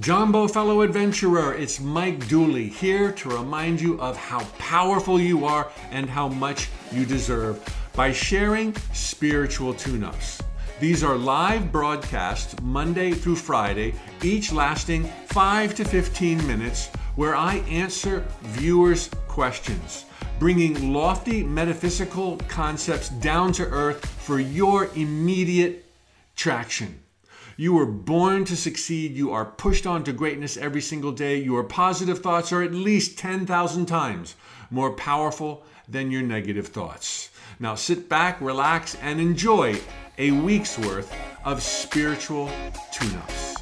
Jumbo fellow adventurer, it's Mike Dooley here to remind you of how powerful you are and how much you deserve by sharing spiritual tune ups. These are live broadcasts Monday through Friday, each lasting 5 to 15 minutes, where I answer viewers' questions, bringing lofty metaphysical concepts down to earth for your immediate traction. You were born to succeed. You are pushed on to greatness every single day. Your positive thoughts are at least 10,000 times more powerful than your negative thoughts. Now sit back, relax, and enjoy a week's worth of spiritual tune ups.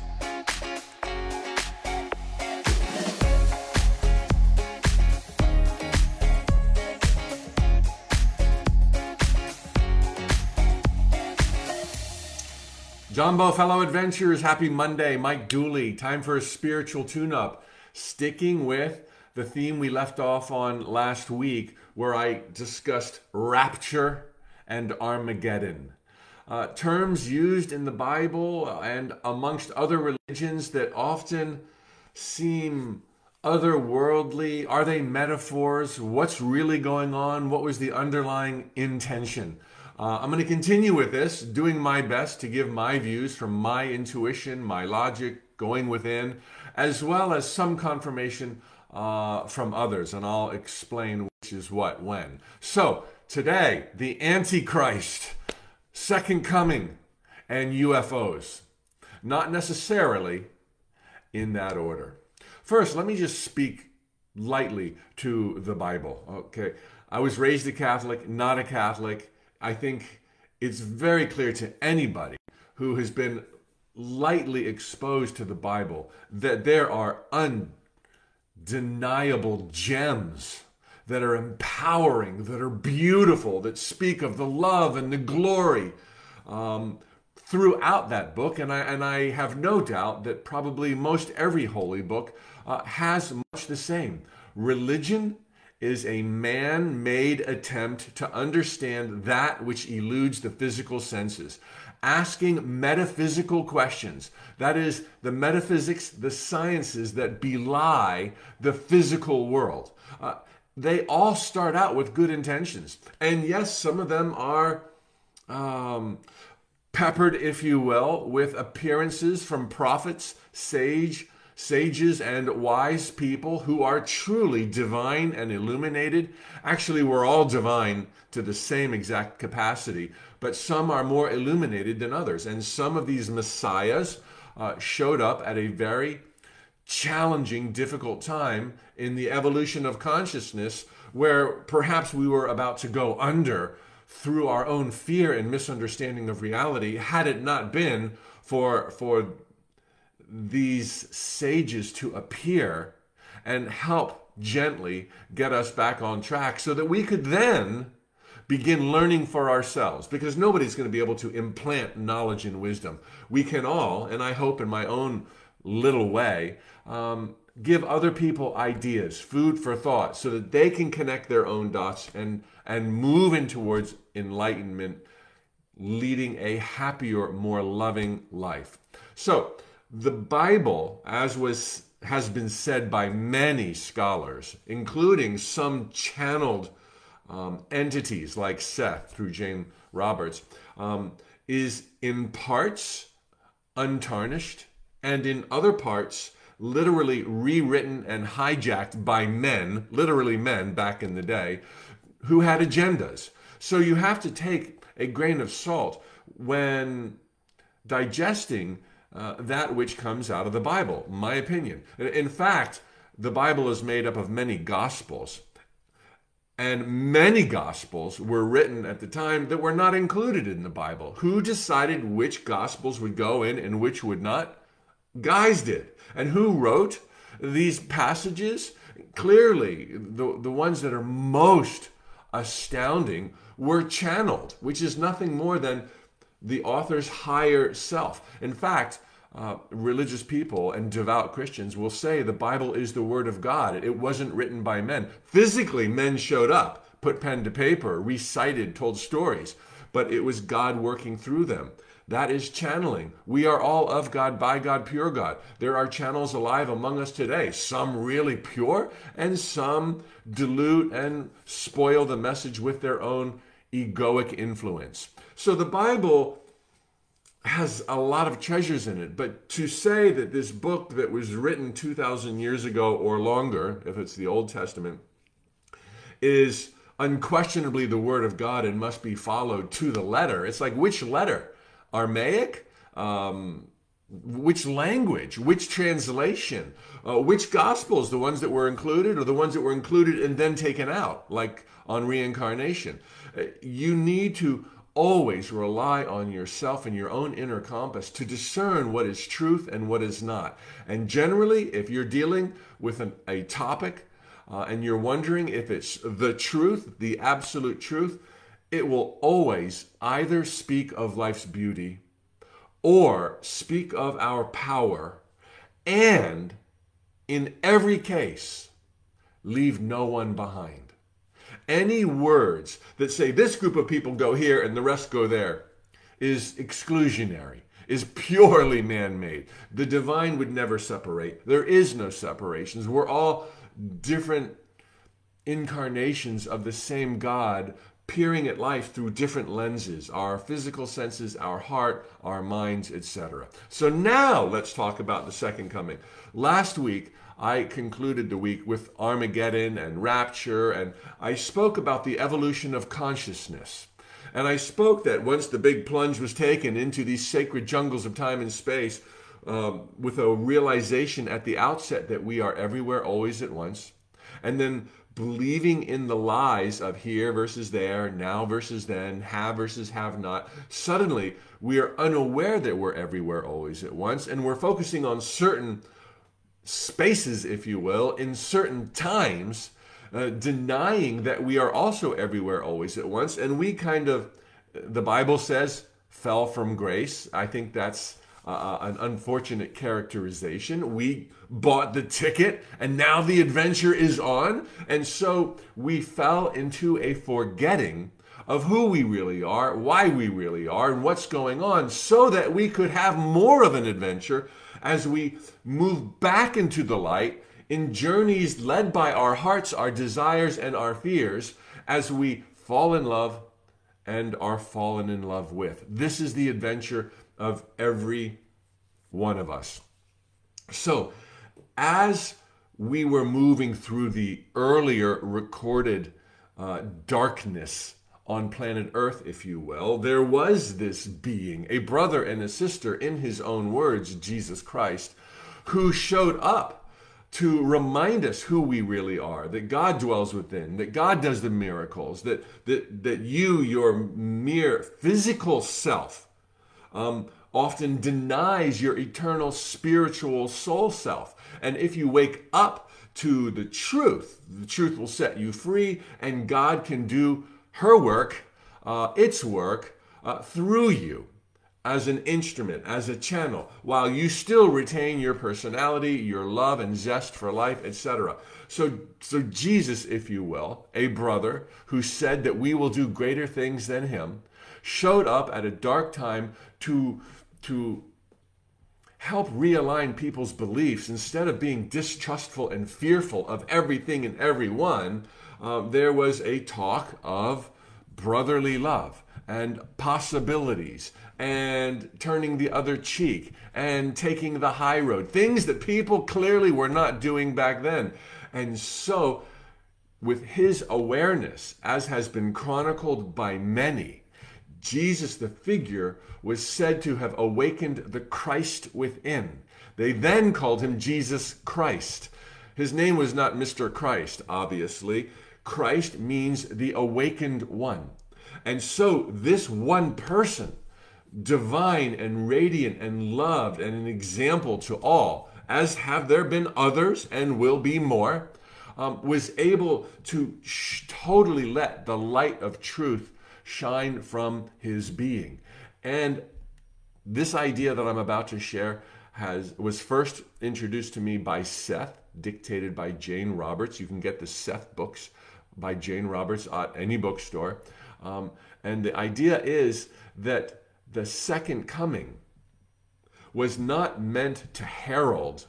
Jumbo, fellow adventurers, happy Monday. Mike Dooley, time for a spiritual tune up. Sticking with the theme we left off on last week, where I discussed rapture and Armageddon. Uh, terms used in the Bible and amongst other religions that often seem otherworldly. Are they metaphors? What's really going on? What was the underlying intention? Uh, I'm going to continue with this, doing my best to give my views from my intuition, my logic, going within, as well as some confirmation uh, from others. And I'll explain which is what when. So, today, the Antichrist, Second Coming, and UFOs. Not necessarily in that order. First, let me just speak lightly to the Bible. Okay. I was raised a Catholic, not a Catholic. I think it's very clear to anybody who has been lightly exposed to the Bible that there are undeniable gems that are empowering, that are beautiful, that speak of the love and the glory um, throughout that book. And I, and I have no doubt that probably most every holy book uh, has much the same. Religion is a man made attempt to understand that which eludes the physical senses, asking metaphysical questions. That is, the metaphysics, the sciences that belie the physical world. Uh, they all start out with good intentions. And yes, some of them are um, peppered, if you will, with appearances from prophets, sage, sages and wise people who are truly divine and illuminated. Actually, we're all divine to the same exact capacity, but some are more illuminated than others. And some of these messiahs uh, showed up at a very challenging, difficult time in the evolution of consciousness where perhaps we were about to go under through our own fear and misunderstanding of reality had it not been for for these sages to appear and help gently get us back on track so that we could then begin learning for ourselves because nobody's going to be able to implant knowledge and wisdom. We can all, and I hope in my own little way, um, give other people ideas, food for thought, so that they can connect their own dots and, and move in towards enlightenment, leading a happier, more loving life. So, the Bible, as was has been said by many scholars, including some channeled um, entities like Seth through Jane Roberts, um, is in parts untarnished and in other parts literally rewritten and hijacked by men, literally men back in the day, who had agendas. So you have to take a grain of salt when digesting uh, that which comes out of the Bible, my opinion. In fact, the Bible is made up of many gospels. And many gospels were written at the time that were not included in the Bible. Who decided which gospels would go in and which would not? Guys did. And who wrote these passages? Clearly, the, the ones that are most astounding were channeled, which is nothing more than the author's higher self. In fact, uh, religious people and devout Christians will say the Bible is the Word of God. It wasn't written by men. Physically, men showed up, put pen to paper, recited, told stories, but it was God working through them. That is channeling. We are all of God, by God, pure God. There are channels alive among us today, some really pure, and some dilute and spoil the message with their own egoic influence. So the Bible has a lot of treasures in it, but to say that this book that was written 2,000 years ago or longer, if it's the Old Testament, is unquestionably the Word of God and must be followed to the letter. It's like which letter? Aramaic? Um, which language? Which translation? Uh, which gospels? The ones that were included or the ones that were included and then taken out, like on reincarnation? Uh, you need to always rely on yourself and your own inner compass to discern what is truth and what is not. And generally, if you're dealing with an, a topic uh, and you're wondering if it's the truth, the absolute truth, it will always either speak of life's beauty or speak of our power and in every case leave no one behind any words that say this group of people go here and the rest go there is exclusionary, is purely man made. The divine would never separate. There is no separations. We're all different incarnations of the same God peering at life through different lenses our physical senses, our heart, our minds, etc. So now let's talk about the second coming. Last week, I concluded the week with Armageddon and rapture, and I spoke about the evolution of consciousness. And I spoke that once the big plunge was taken into these sacred jungles of time and space, um, with a realization at the outset that we are everywhere, always at once, and then believing in the lies of here versus there, now versus then, have versus have not, suddenly we are unaware that we're everywhere, always at once, and we're focusing on certain spaces, if you will, in certain times, uh, denying that we are also everywhere always at once. And we kind of, the Bible says, fell from grace. I think that's uh, uh, an unfortunate characterization. We bought the ticket and now the adventure is on. And so we fell into a forgetting of who we really are, why we really are, and what's going on, so that we could have more of an adventure as we move back into the light in journeys led by our hearts, our desires, and our fears as we fall in love and are fallen in love with. This is the adventure of every one of us. So, as we were moving through the earlier recorded uh, darkness on planet Earth, if you will, there was this being, a brother and a sister, in his own words, Jesus Christ, who showed up to remind us who we really are, that God dwells within, that God does the miracles, that, that, that you, your mere physical self, um, often denies your eternal spiritual soul self. And if you wake up to the truth, the truth will set you free, and God can do her work, uh, its work, uh, through you as an instrument, as a channel, while you still retain your personality, your love and zest for life, etc. So, so Jesus, if you will, a brother who said that we will do greater things than him, showed up at a dark time to, to help realign people's beliefs instead of being distrustful and fearful of everything and everyone um, there was a talk of brotherly love and possibilities and turning the other cheek and taking the high road, things that people clearly were not doing back then. And so, with his awareness, as has been chronicled by many, Jesus, the figure, was said to have awakened the Christ within. They then called him Jesus Christ. His name was not Mr. Christ, obviously. Christ means the awakened one. And so, this one person, divine and radiant and loved and an example to all, as have there been others and will be more, um, was able to sh- totally let the light of truth shine from his being. And this idea that I'm about to share has was first introduced to me by Seth, dictated by Jane Roberts. You can get the Seth books by Jane Roberts at any bookstore. Um, and the idea is that the second coming was not meant to herald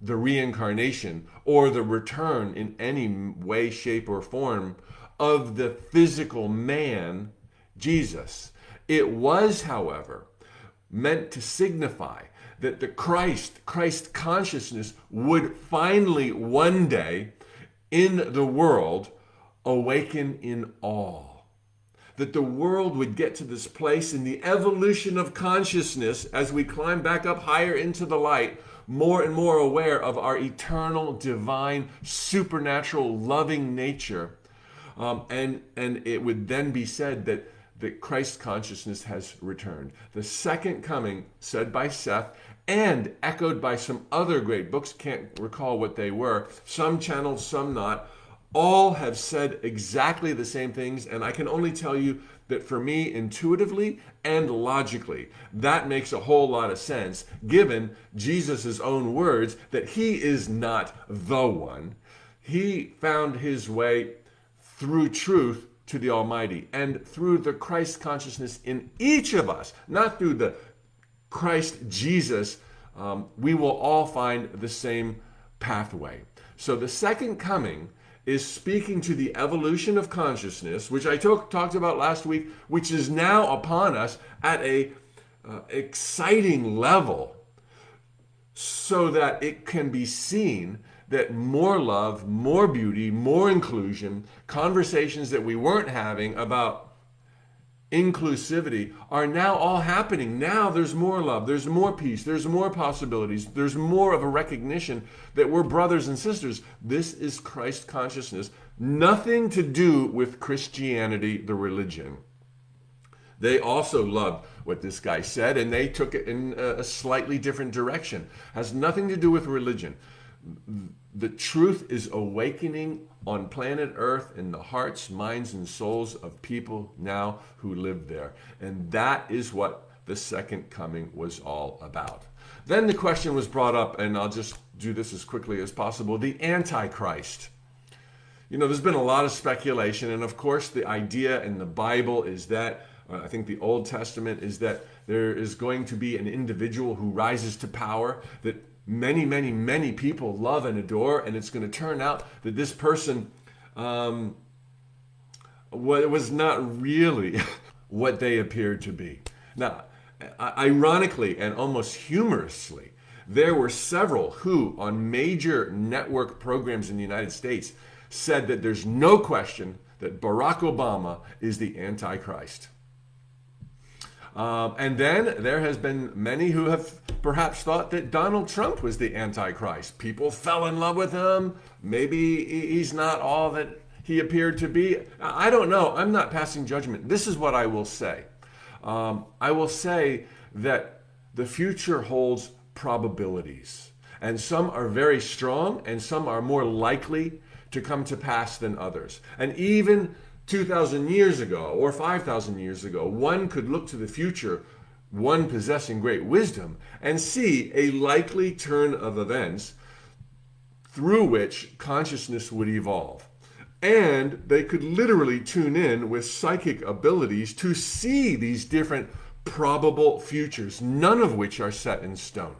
the reincarnation or the return in any way, shape, or form of the physical man, Jesus. It was, however, meant to signify that the Christ, Christ consciousness would finally one day in the world awaken in awe. That the world would get to this place in the evolution of consciousness as we climb back up higher into the light, more and more aware of our eternal, divine, supernatural, loving nature. Um, and, and it would then be said that, that Christ consciousness has returned. The second coming, said by Seth, and echoed by some other great books, can't recall what they were, some channels, some not, all have said exactly the same things. And I can only tell you that for me, intuitively and logically, that makes a whole lot of sense given Jesus' own words that he is not the one. He found his way through truth to the Almighty and through the Christ consciousness in each of us, not through the Christ Jesus, um, we will all find the same pathway. So the second coming is speaking to the evolution of consciousness, which I talk, talked about last week, which is now upon us at a uh, exciting level, so that it can be seen that more love, more beauty, more inclusion, conversations that we weren't having about inclusivity are now all happening. Now there's more love, there's more peace, there's more possibilities, there's more of a recognition that we're brothers and sisters. This is Christ consciousness, nothing to do with Christianity, the religion. They also loved what this guy said and they took it in a slightly different direction. Has nothing to do with religion the truth is awakening on planet Earth in the hearts, minds, and souls of people now who live there. And that is what the second coming was all about. Then the question was brought up, and I'll just do this as quickly as possible the Antichrist. You know, there's been a lot of speculation, and of course, the idea in the Bible is that, I think the Old Testament is that there is going to be an individual who rises to power that many, many, many people love and adore, and it's going to turn out that this person um, was not really what they appeared to be. Now, ironically and almost humorously, there were several who, on major network programs in the United States, said that there's no question that Barack Obama is the Antichrist. Um, and then there has been many who have perhaps thought that Donald Trump was the Antichrist. People fell in love with him. Maybe he's not all that he appeared to be. I don't know. I'm not passing judgment. This is what I will say. Um, I will say that the future holds probabilities, and some are very strong, and some are more likely to come to pass than others. And even 2,000 years ago or 5,000 years ago, one could look to the future, one possessing great wisdom, and see a likely turn of events through which consciousness would evolve. And they could literally tune in with psychic abilities to see these different probable futures, none of which are set in stone.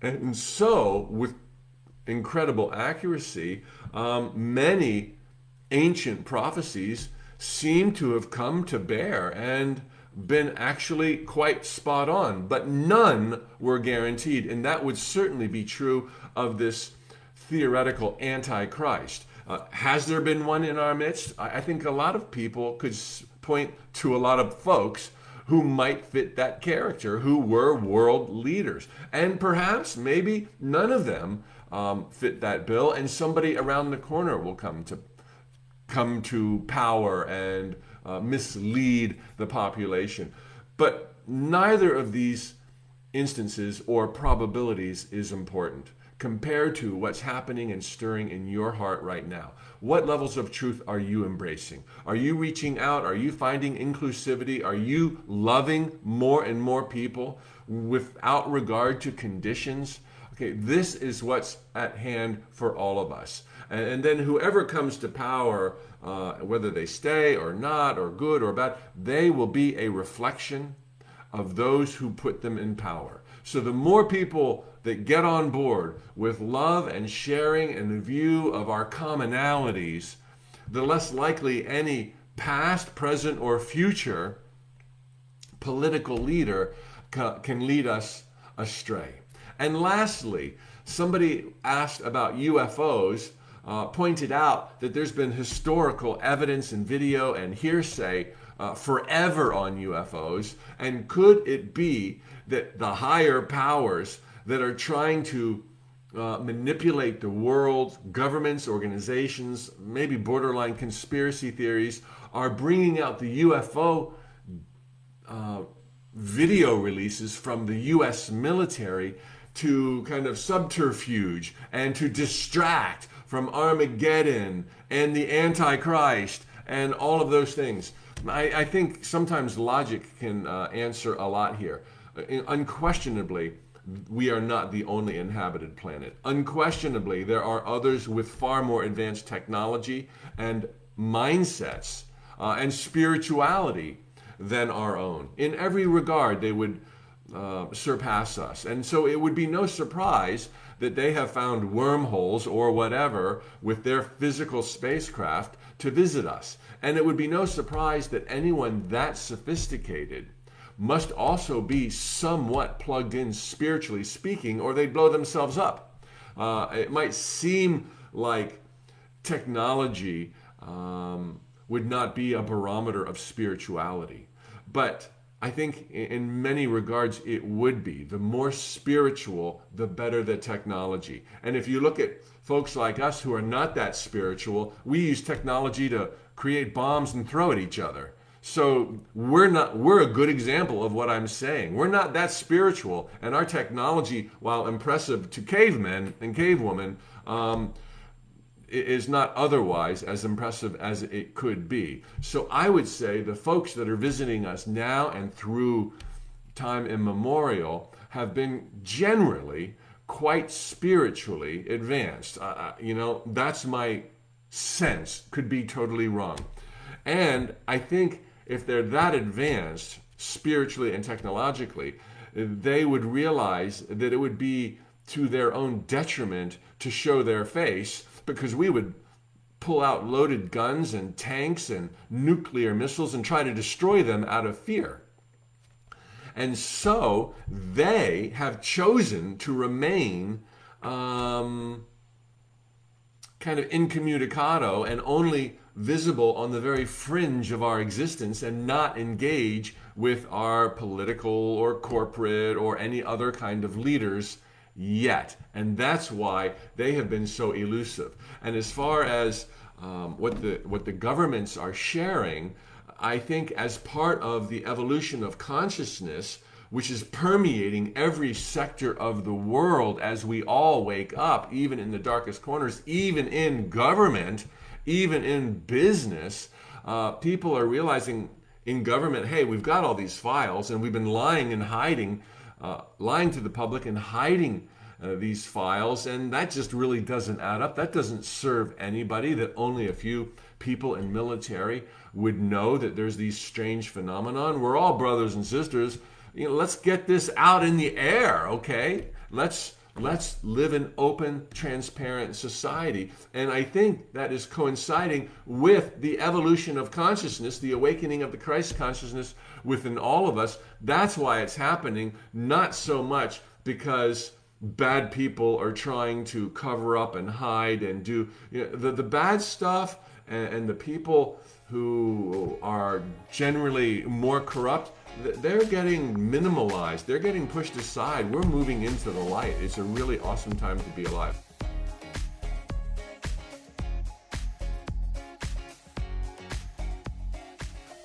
And so, with incredible accuracy, um, many ancient prophecies seem to have come to bear and been actually quite spot on, but none were guaranteed. And that would certainly be true of this theoretical antichrist. Uh, has there been one in our midst? I, I think a lot of people could point to a lot of folks who might fit that character, who were world leaders. And perhaps, maybe none of them um, fit that bill, and somebody around the corner will come to come to power and uh, mislead the population. But neither of these instances or probabilities is important compared to what's happening and stirring in your heart right now. What levels of truth are you embracing? Are you reaching out? Are you finding inclusivity? Are you loving more and more people without regard to conditions? Okay, this is what's at hand for all of us. And, then whoever comes to power, uh, whether they stay or not, or good or bad, they will be a reflection of those who put them in power. So the more people that get on board with love and sharing and the view of our commonalities, the less likely any past, present, or future political leader ca- can lead us astray. And lastly, somebody asked about UFOs, uh, pointed out that there's been historical evidence and video and hearsay uh, forever on UFOs. And could it be that the higher powers that are trying to uh, manipulate the world, governments, organizations, maybe borderline conspiracy theories, are bringing out the UFO uh, video releases from the US military to kind of subterfuge and to distract from Armageddon and the Antichrist and all of those things. I, I think sometimes logic can uh, answer a lot here. Uh, unquestionably, we are not the only inhabited planet. Unquestionably, there are others with far more advanced technology and mindsets uh, and spirituality than our own. In every regard, they would uh, surpass us. And so it would be no surprise that they have found wormholes or whatever with their physical spacecraft to visit us. And it would be no surprise that anyone that sophisticated must also be somewhat plugged in spiritually speaking, or they'd blow themselves up. Uh, it might seem like technology um, would not be a barometer of spirituality, but I think in many regards it would be. The more spiritual, the better the technology. And if you look at folks like us who are not that spiritual, we use technology to create bombs and throw at each other. So we're not we're a good example of what I'm saying. We're not that spiritual, and our technology, while impressive to cavemen and cavewomen, um, is not otherwise as impressive as it could be. So I would say the folks that are visiting us now and through time immemorial have been generally quite spiritually advanced. Uh, you know, that's my sense. Could be totally wrong. And I think if they're that advanced spiritually and technologically, they would realize that it would be to their own detriment to show their face because we would pull out loaded guns and tanks and nuclear missiles and try to destroy them out of fear. And so they have chosen to remain um, kind of incommunicado and only visible on the very fringe of our existence and not engage with our political or corporate or any other kind of leaders yet. And that's why they have been so elusive. And as far as um, what, the, what the governments are sharing, I think as part of the evolution of consciousness, which is permeating every sector of the world as we all wake up, even in the darkest corners, even in government, even in business, uh, people are realizing in government, hey, we've got all these files and we've been lying and hiding uh, lying to the public and hiding uh, these files, and that just really doesn't add up. That doesn't serve anybody. That only a few people in military would know that there's these strange phenomenon. We're all brothers and sisters. You know, let's get this out in the air, okay? Let's let's live in open, transparent society. And I think that is coinciding with the evolution of consciousness, the awakening of the Christ consciousness within all of us. That's why it's happening, not so much because bad people are trying to cover up and hide and do you know, the, the bad stuff and, and the people who are generally more corrupt they're getting minimalized. They're getting pushed aside. We're moving into the light. It's a really awesome time to be alive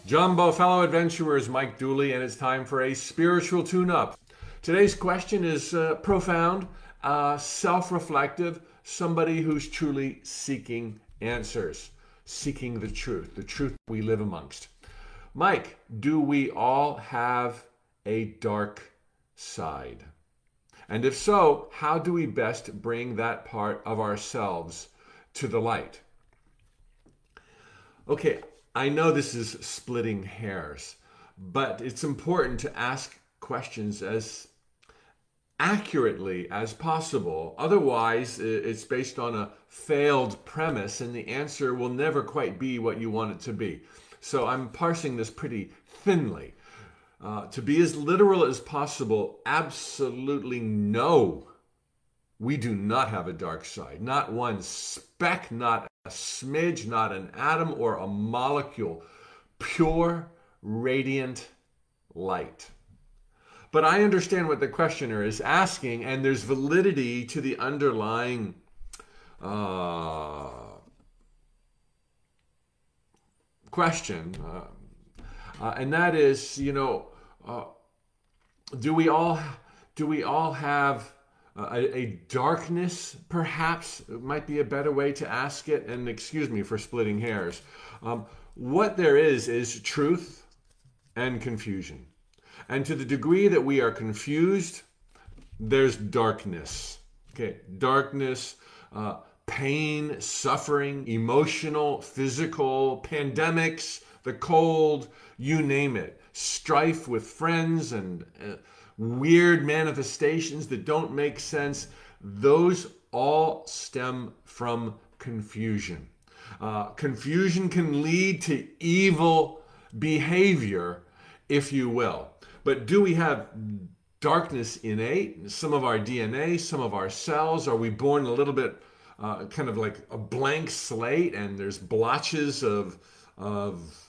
Jumbo, fellow adventurers, Mike Dooley, and it's time for a spiritual tune up. Today's question is uh, profound, uh, self reflective, somebody who's truly seeking answers, seeking the truth, the truth we live amongst. Mike, do we all have a dark side? And if so, how do we best bring that part of ourselves to the light? Okay, I know this is splitting hairs, but it's important to ask questions as accurately as possible. Otherwise, it's based on a failed premise, and the answer will never quite be what you want it to be. So I'm parsing this pretty thinly. Uh, to be as literal as possible, absolutely no. We do not have a dark side. Not one speck, not a smidge, not an atom or a molecule. Pure, radiant light. But I understand what the questioner is asking, and there's validity to the underlying uh, question. Uh, uh, and that is, you know, uh, do we all do we all have a, a, darkness? Perhaps might be a better way to ask it. And excuse me for splitting hairs. Um, what there is is truth and confusion. And to the degree that we are confused, there's darkness. Okay, darkness, uh, pain, suffering, emotional, physical, pandemics, the cold, you name it, strife with friends and uh, weird manifestations that don't make sense. Those all stem from confusion. Uh, confusion can lead to evil behavior, if you will. But do we have darkness innate? Some of our DNA, some of our cells? Are we born a little bit uh, kind of like a blank slate and there's blotches of, of,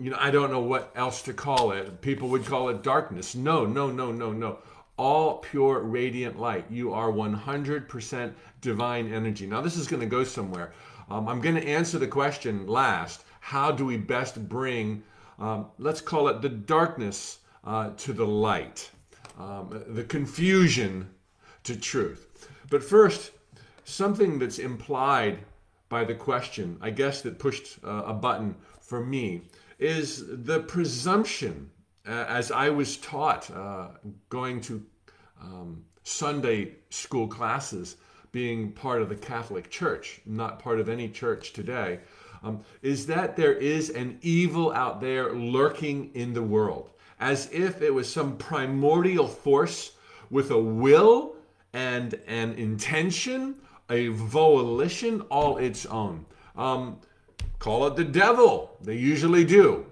you know, I don't know what else to call it. People would call it darkness. No, no, no, no, no. All pure radiant light. You are 100% divine energy. Now, this is going to go somewhere. Um, I'm going to answer the question last how do we best bring um, let's call it the darkness uh, to the light, um, the confusion to truth. But first, something that's implied by the question, I guess that pushed uh, a button for me, is the presumption, uh, as I was taught uh, going to um, Sunday school classes, being part of the Catholic Church, not part of any church today um, is that there is an evil out there lurking in the world, as if it was some primordial force with a will and an intention, a volition all its own. Um, call it the devil, they usually do.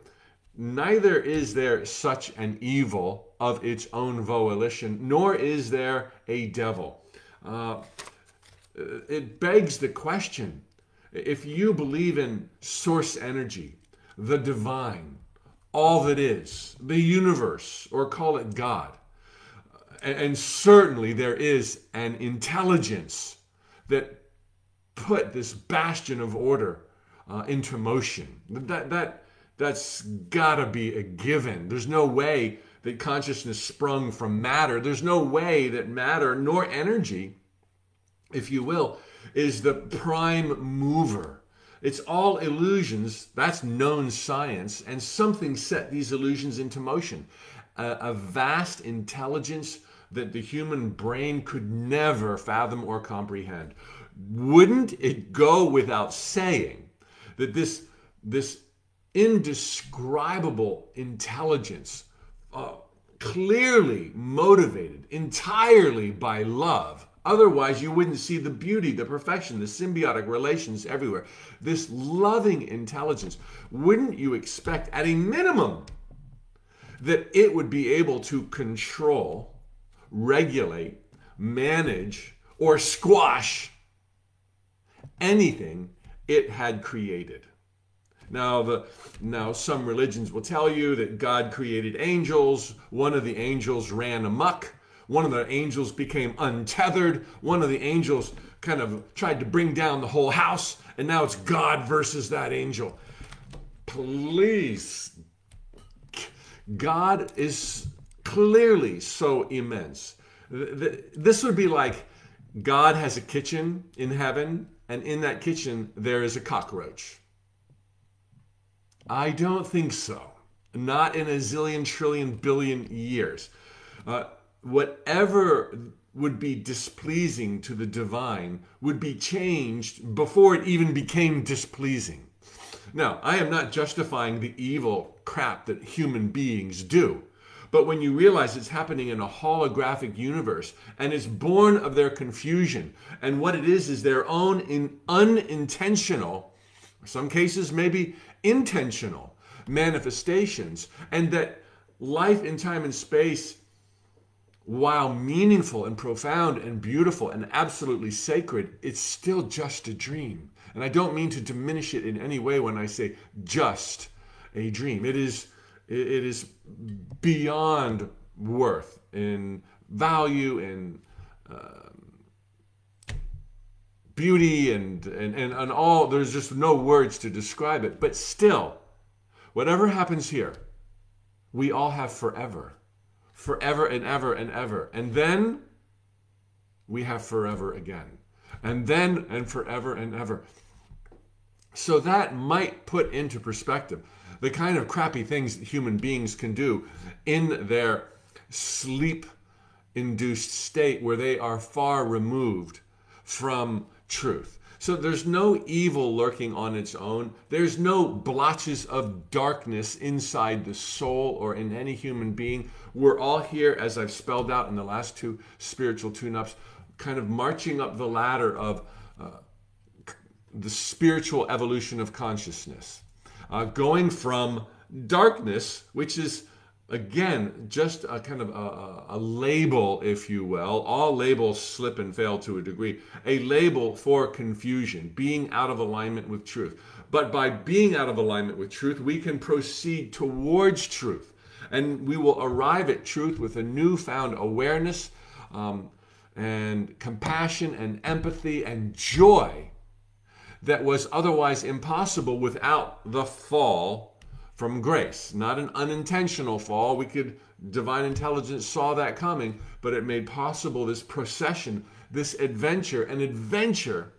Neither is there such an evil of its own volition, nor is there a devil. Uh, it begs the question if you believe in source energy, the divine, all that is, the universe, or call it God, and certainly there is an intelligence that put this bastion of order uh, into motion. That, that, that's got to be a given. There's no way that consciousness sprung from matter. There's no way that matter nor energy, if you will, is the prime mover. It's all illusions. That's known science. And something set these illusions into motion. A, a, vast intelligence that the human brain could never fathom or comprehend. Wouldn't it go without saying that this, this indescribable intelligence, uh, clearly motivated entirely by love, Otherwise, you wouldn't see the beauty, the perfection, the symbiotic relations everywhere. This loving intelligence. Wouldn't you expect, at a minimum, that it would be able to control, regulate, manage, or squash anything it had created? Now, the, now some religions will tell you that God created angels. One of the angels ran amok one of the angels became untethered. One of the angels kind of tried to bring down the whole house, and now it's God versus that angel. Please. God is clearly so immense. This would be like God has a kitchen in heaven, and in that kitchen there is a cockroach. I don't think so. Not in a zillion, trillion, billion years. Uh, whatever would be displeasing to the divine would be changed before it even became displeasing. Now, I am not justifying the evil crap that human beings do. But when you realize it's happening in a holographic universe and it's born of their confusion, and what it is is their own in unintentional, some cases maybe intentional manifestations, and that life in time and space, while meaningful and profound and beautiful and absolutely sacred, it's still just a dream. And I don't mean to diminish it in any way when I say just a dream. It is it is beyond worth in value and uh, beauty and, and, and, and all. There's just no words to describe it. But still, whatever happens here, we all have forever. Forever and ever and ever. And then we have forever again. And then and forever and ever. So that might put into perspective the kind of crappy things human beings can do in their sleep induced state where they are far removed from truth. So there's no evil lurking on its own. There's no blotches of darkness inside the soul or in any human being. We're all here, as I've spelled out in the last two spiritual tune ups, kind of marching up the ladder of uh, the spiritual evolution of consciousness uh, going from darkness, which is again just a kind of a, a, label, if you will. All labels slip and fail to a degree. A label for confusion, being out of alignment with truth. But by being out of alignment with truth, we can proceed towards truth. And we will arrive at truth with a newfound awareness um, and compassion and empathy and joy that was otherwise impossible without the fall from grace. Not an unintentional fall. We could, divine intelligence saw that coming, but it made possible this procession, this adventure, an adventure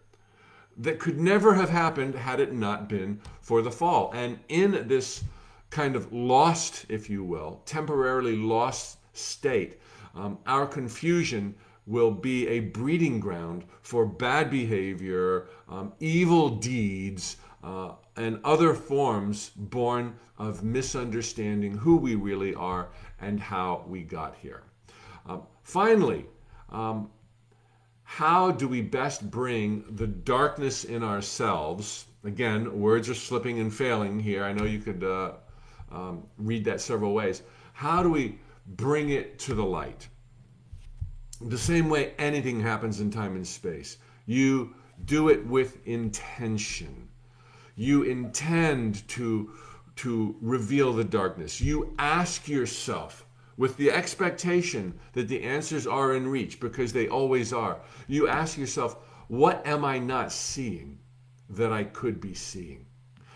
that could never have happened had it not been for the fall. And in this kind of lost, if you will, temporarily lost state, um, our confusion will be a breeding ground for bad behavior, um, evil deeds, uh, and other forms born of misunderstanding who we really are and how we got here. Um, finally, um, how do we best bring the darkness in ourselves? Again, words are slipping and failing here. I know you could uh, um, read that several ways. How do we bring it to the light? The same way anything happens in time and space. You do it with intention. You intend to, to reveal the darkness. You ask yourself with the expectation that the answers are in reach because they always are. You ask yourself, what am I not seeing that I could be seeing?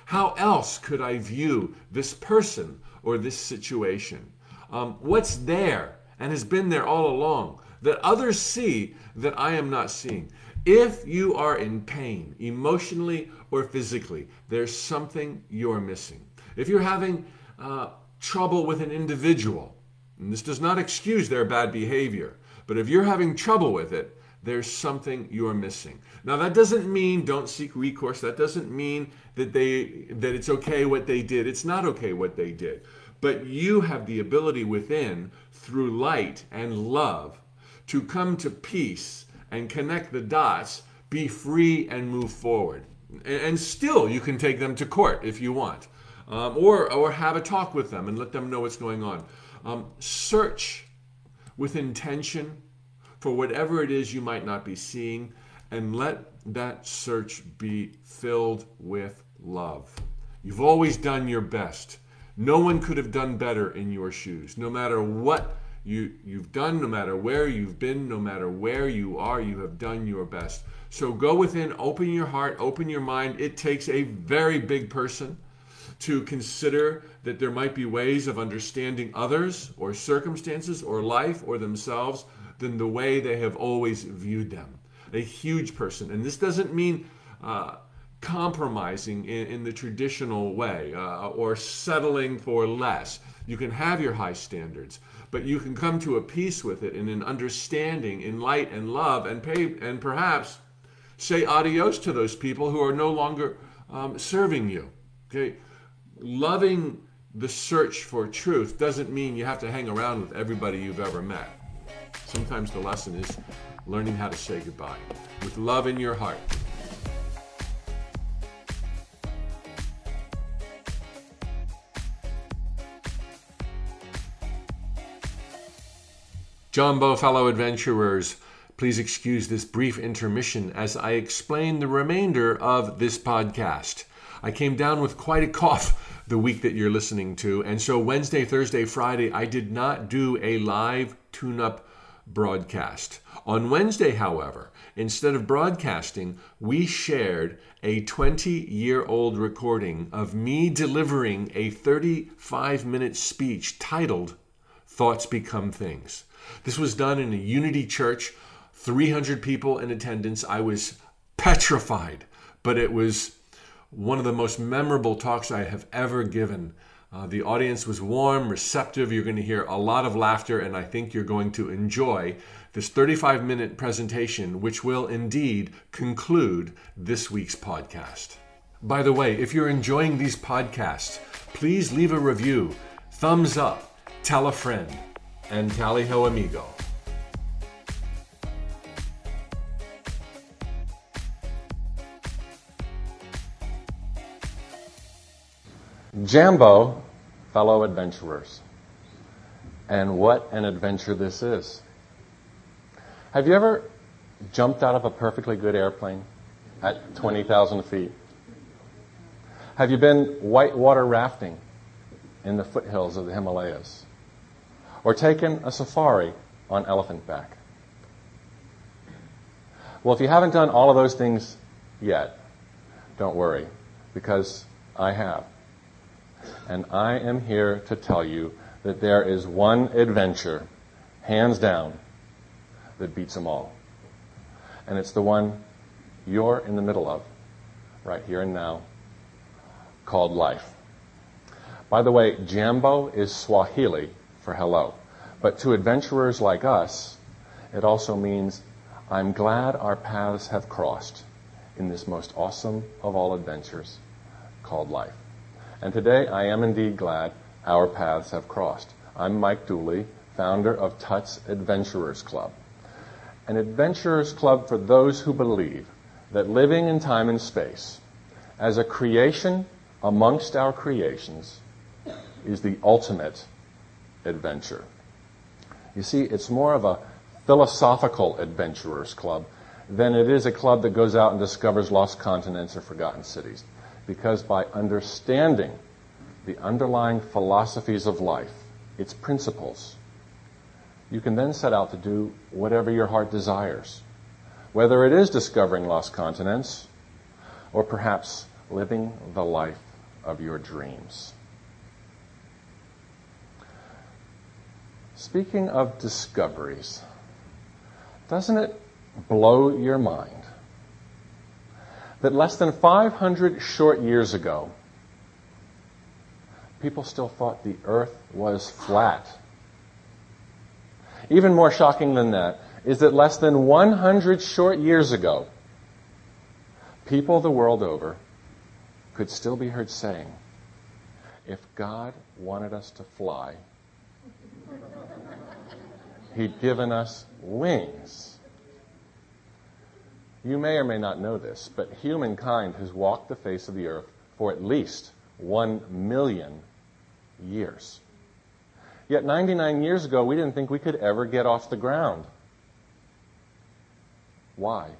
How else could I view this person or this situation? Um, what's there and has been there all along? That others see that I am not seeing. If you are in pain, emotionally or physically, there's something you're missing. If you're having uh, trouble with an individual, and this does not excuse their bad behavior, but if you're having trouble with it, there's something you're missing. Now that doesn't mean don't seek recourse. That doesn't mean that they that it's okay what they did. It's not okay what they did. But you have the ability within through light and love to come to peace and connect the dots, be free and move forward. And still, you can take them to court if you want, um, or, or have a talk with them and let them know what's going on. Um, search with intention for whatever it is you might not be seeing, and let that search be filled with love. You've always done your best. No one could have done better in your shoes, no matter what you, you've done no matter where you've been, no matter where you are, you have done your best. So go within, open your heart, open your mind. It takes a very big person to consider that there might be ways of understanding others or circumstances or life or themselves than the way they have always viewed them. A huge person. And this doesn't mean uh, compromising in, in, the traditional way uh, or settling for less. You can have your high standards, but you can come to a peace with it in an understanding, in light and love, and pay and perhaps say adios to those people who are no longer um, serving you. Okay? Loving the search for truth doesn't mean you have to hang around with everybody you've ever met. Sometimes the lesson is learning how to say goodbye with love in your heart. Jambo, fellow adventurers, please excuse this brief intermission as I explain the remainder of this podcast. I came down with quite a cough the week that you're listening to, and so Wednesday, Thursday, Friday, I did not do a live tune up broadcast. On Wednesday, however, instead of broadcasting, we shared a 20 year old recording of me delivering a 35 minute speech titled Thoughts Become Things. This was done in a Unity church, 300 people in attendance. I was petrified, but it was one of the most memorable talks I have ever given. Uh, the audience was warm, receptive. You're going to hear a lot of laughter, and I think you're going to enjoy this 35 minute presentation, which will indeed conclude this week's podcast. By the way, if you're enjoying these podcasts, please leave a review, thumbs up, tell a friend, and tally ho, amigo. Jambo, fellow adventurers. And what an adventure this is. Have you ever jumped out of a perfectly good airplane at 20,000 feet? Have you been whitewater rafting in the foothills of the Himalayas? Or taken a safari on elephant back? Well, if you haven't done all of those things yet, don't worry, because I have. And I am here to tell you that there is one adventure, hands down, that beats them all. And it's the one you're in the middle of, right here and now, called life. By the way, Jambo is Swahili for hello. But to adventurers like us, it also means I'm glad our paths have crossed in this most awesome of all adventures called life. And today I am indeed glad our paths have crossed. I'm Mike Dooley, founder of Tut's Adventurers Club. An adventurers club for those who believe that living in time and space as a creation amongst our creations is the ultimate adventure. You see, it's more of a philosophical adventurers club than it is a club that goes out and discovers lost continents or forgotten cities because by understanding the underlying philosophies of life, its principles, you can then set out to do whatever your heart desires. Whether it is discovering lost continents or perhaps living the life of your dreams. Speaking of discoveries, doesn't it blow your mind that less than 500 short years ago, people still thought the earth was flat. Even more shocking than that is that less than 100 short years ago, people the world over could still be heard saying, if God wanted us to fly, He'd given us wings. You may or may not know this, but humankind has walked the face of the earth for at least one million years. Yet 99 years ago, we didn't think we could ever get off the ground. Why?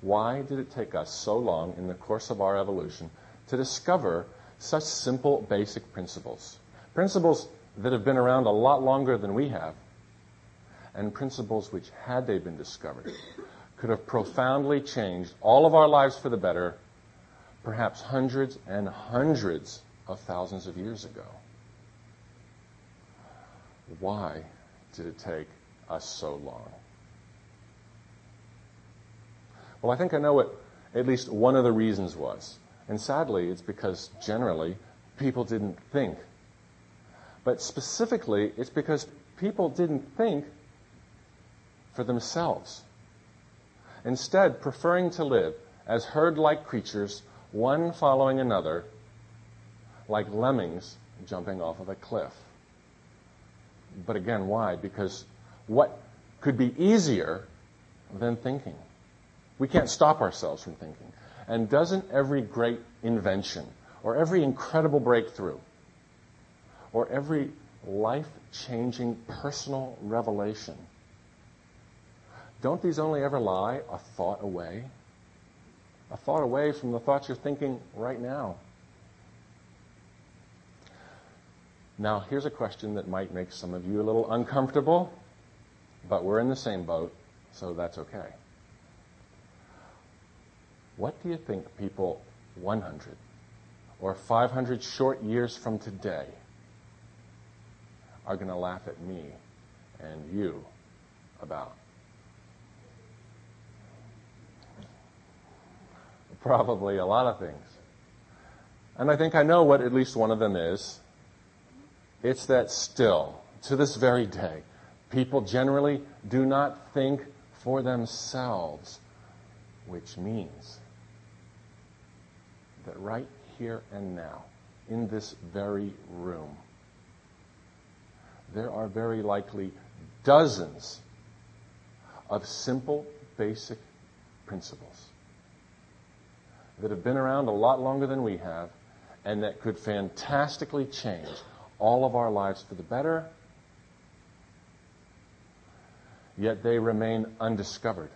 Why did it take us so long in the course of our evolution to discover such simple, basic principles? Principles that have been around a lot longer than we have, and principles which, had they been discovered, could have profoundly changed all of our lives for the better, perhaps hundreds and hundreds of thousands of years ago. Why did it take us so long? Well, I think I know what at least one of the reasons was. And sadly, it's because generally people didn't think. But specifically, it's because people didn't think for themselves. Instead, preferring to live as herd like creatures, one following another, like lemmings jumping off of a cliff. But again, why? Because what could be easier than thinking? We can't stop ourselves from thinking. And doesn't every great invention, or every incredible breakthrough, or every life changing personal revelation, don't these only ever lie a thought away? A thought away from the thoughts you're thinking right now. Now, here's a question that might make some of you a little uncomfortable, but we're in the same boat, so that's okay. What do you think people 100 or 500 short years from today are going to laugh at me and you about? Probably a lot of things. And I think I know what at least one of them is. It's that still, to this very day, people generally do not think for themselves, which means that right here and now, in this very room, there are very likely dozens of simple, basic principles that have been around a lot longer than we have and that could fantastically change all of our lives for the better, yet they remain undiscovered.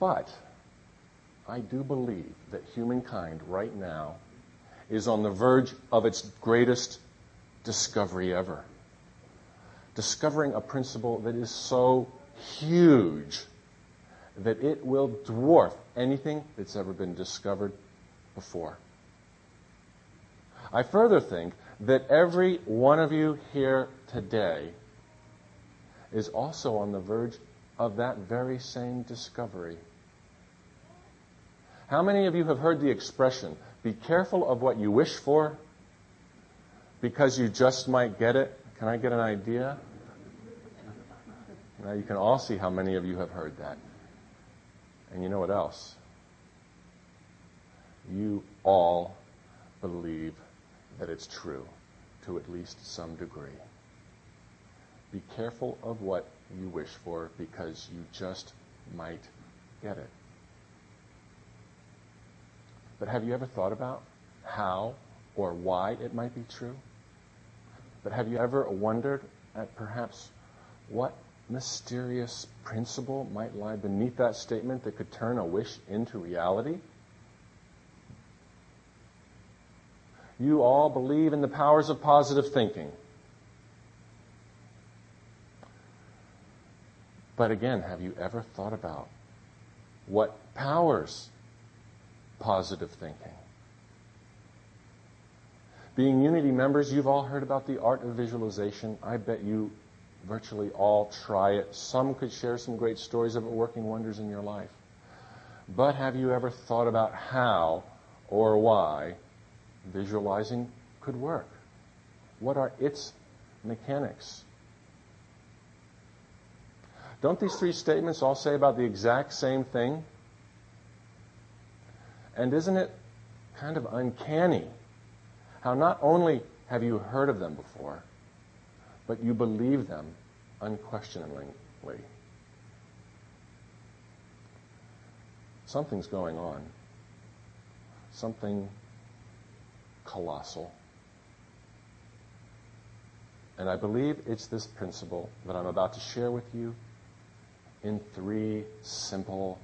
But I do believe that humankind right now is on the verge of its greatest discovery ever. Discovering a principle that is so huge that it will dwarf anything that's ever been discovered before. I further think that every one of you here today is also on the verge of that very same discovery. How many of you have heard the expression, be careful of what you wish for because you just might get it? Can I get an idea? Now you can all see how many of you have heard that. And you know what else? You all believe that it's true to at least some degree. Be careful of what you wish for because you just might get it. But have you ever thought about how or why it might be true? But have you ever wondered at perhaps what mysterious principle might lie beneath that statement that could turn a wish into reality? You all believe in the powers of positive thinking. But again, have you ever thought about what powers positive thinking? Being Unity members, you've all heard about the art of visualization. I bet you virtually all try it. Some could share some great stories of it working wonders in your life. But have you ever thought about how or why visualizing could work? What are its mechanics? Don't these three statements all say about the exact same thing? And isn't it kind of uncanny how not only have you heard of them before, but you believe them unquestioningly? Something's going on. Something colossal. And I believe it's this principle that I'm about to share with you in three simple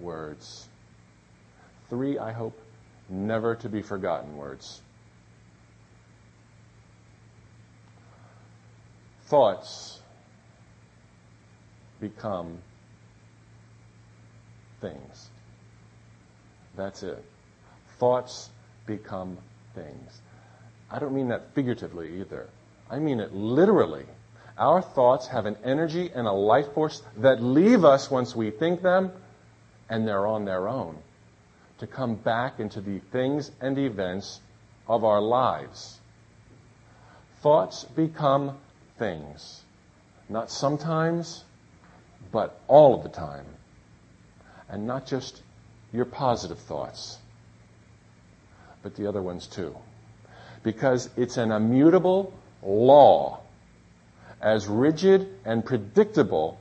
words. Three, I hope, never to be forgotten words. Thoughts become things. That's it. Thoughts become things. I don't mean that figuratively either. I mean it literally. Our thoughts have an energy and a life force that leave us once we think them, and they're on their own to come back into the things and events of our lives. Thoughts become things. Not sometimes, but all of the time. And not just your positive thoughts, but the other ones too. Because it's an immutable law, as rigid and predictable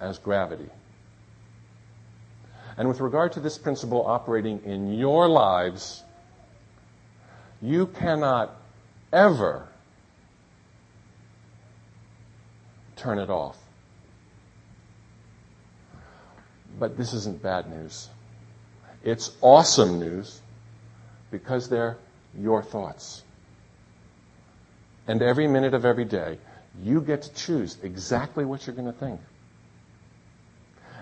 as gravity. And with regard to this principle operating in your lives, you cannot ever turn it off. But this isn't bad news. It's awesome news because they're your thoughts. And every minute of every day, you get to choose exactly what you're going to think.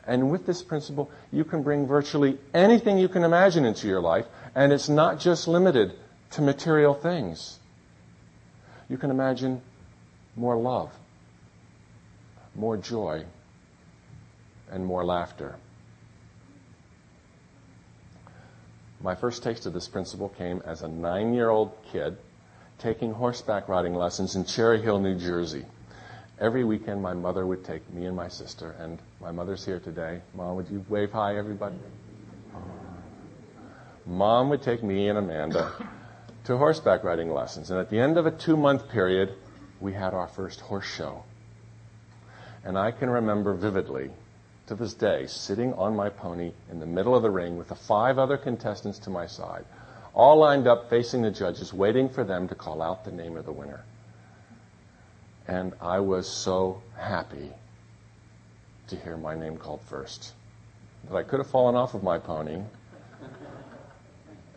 And with this principle, you can bring virtually anything you can imagine into your life, and it's not just limited to material things. You can imagine more love, more joy, and more laughter. My first taste of this principle came as a nine year old kid taking horseback riding lessons in Cherry Hill, New Jersey. Every weekend, my mother would take me and my sister, and my mother's here today. Mom, would you wave hi, everybody? Mom would take me and Amanda to horseback riding lessons, and at the end of a two month period, we had our first horse show. And I can remember vividly, to this day, sitting on my pony in the middle of the ring with the five other contestants to my side, all lined up facing the judges, waiting for them to call out the name of the winner. And I was so happy to hear my name called first that I could have fallen off of my pony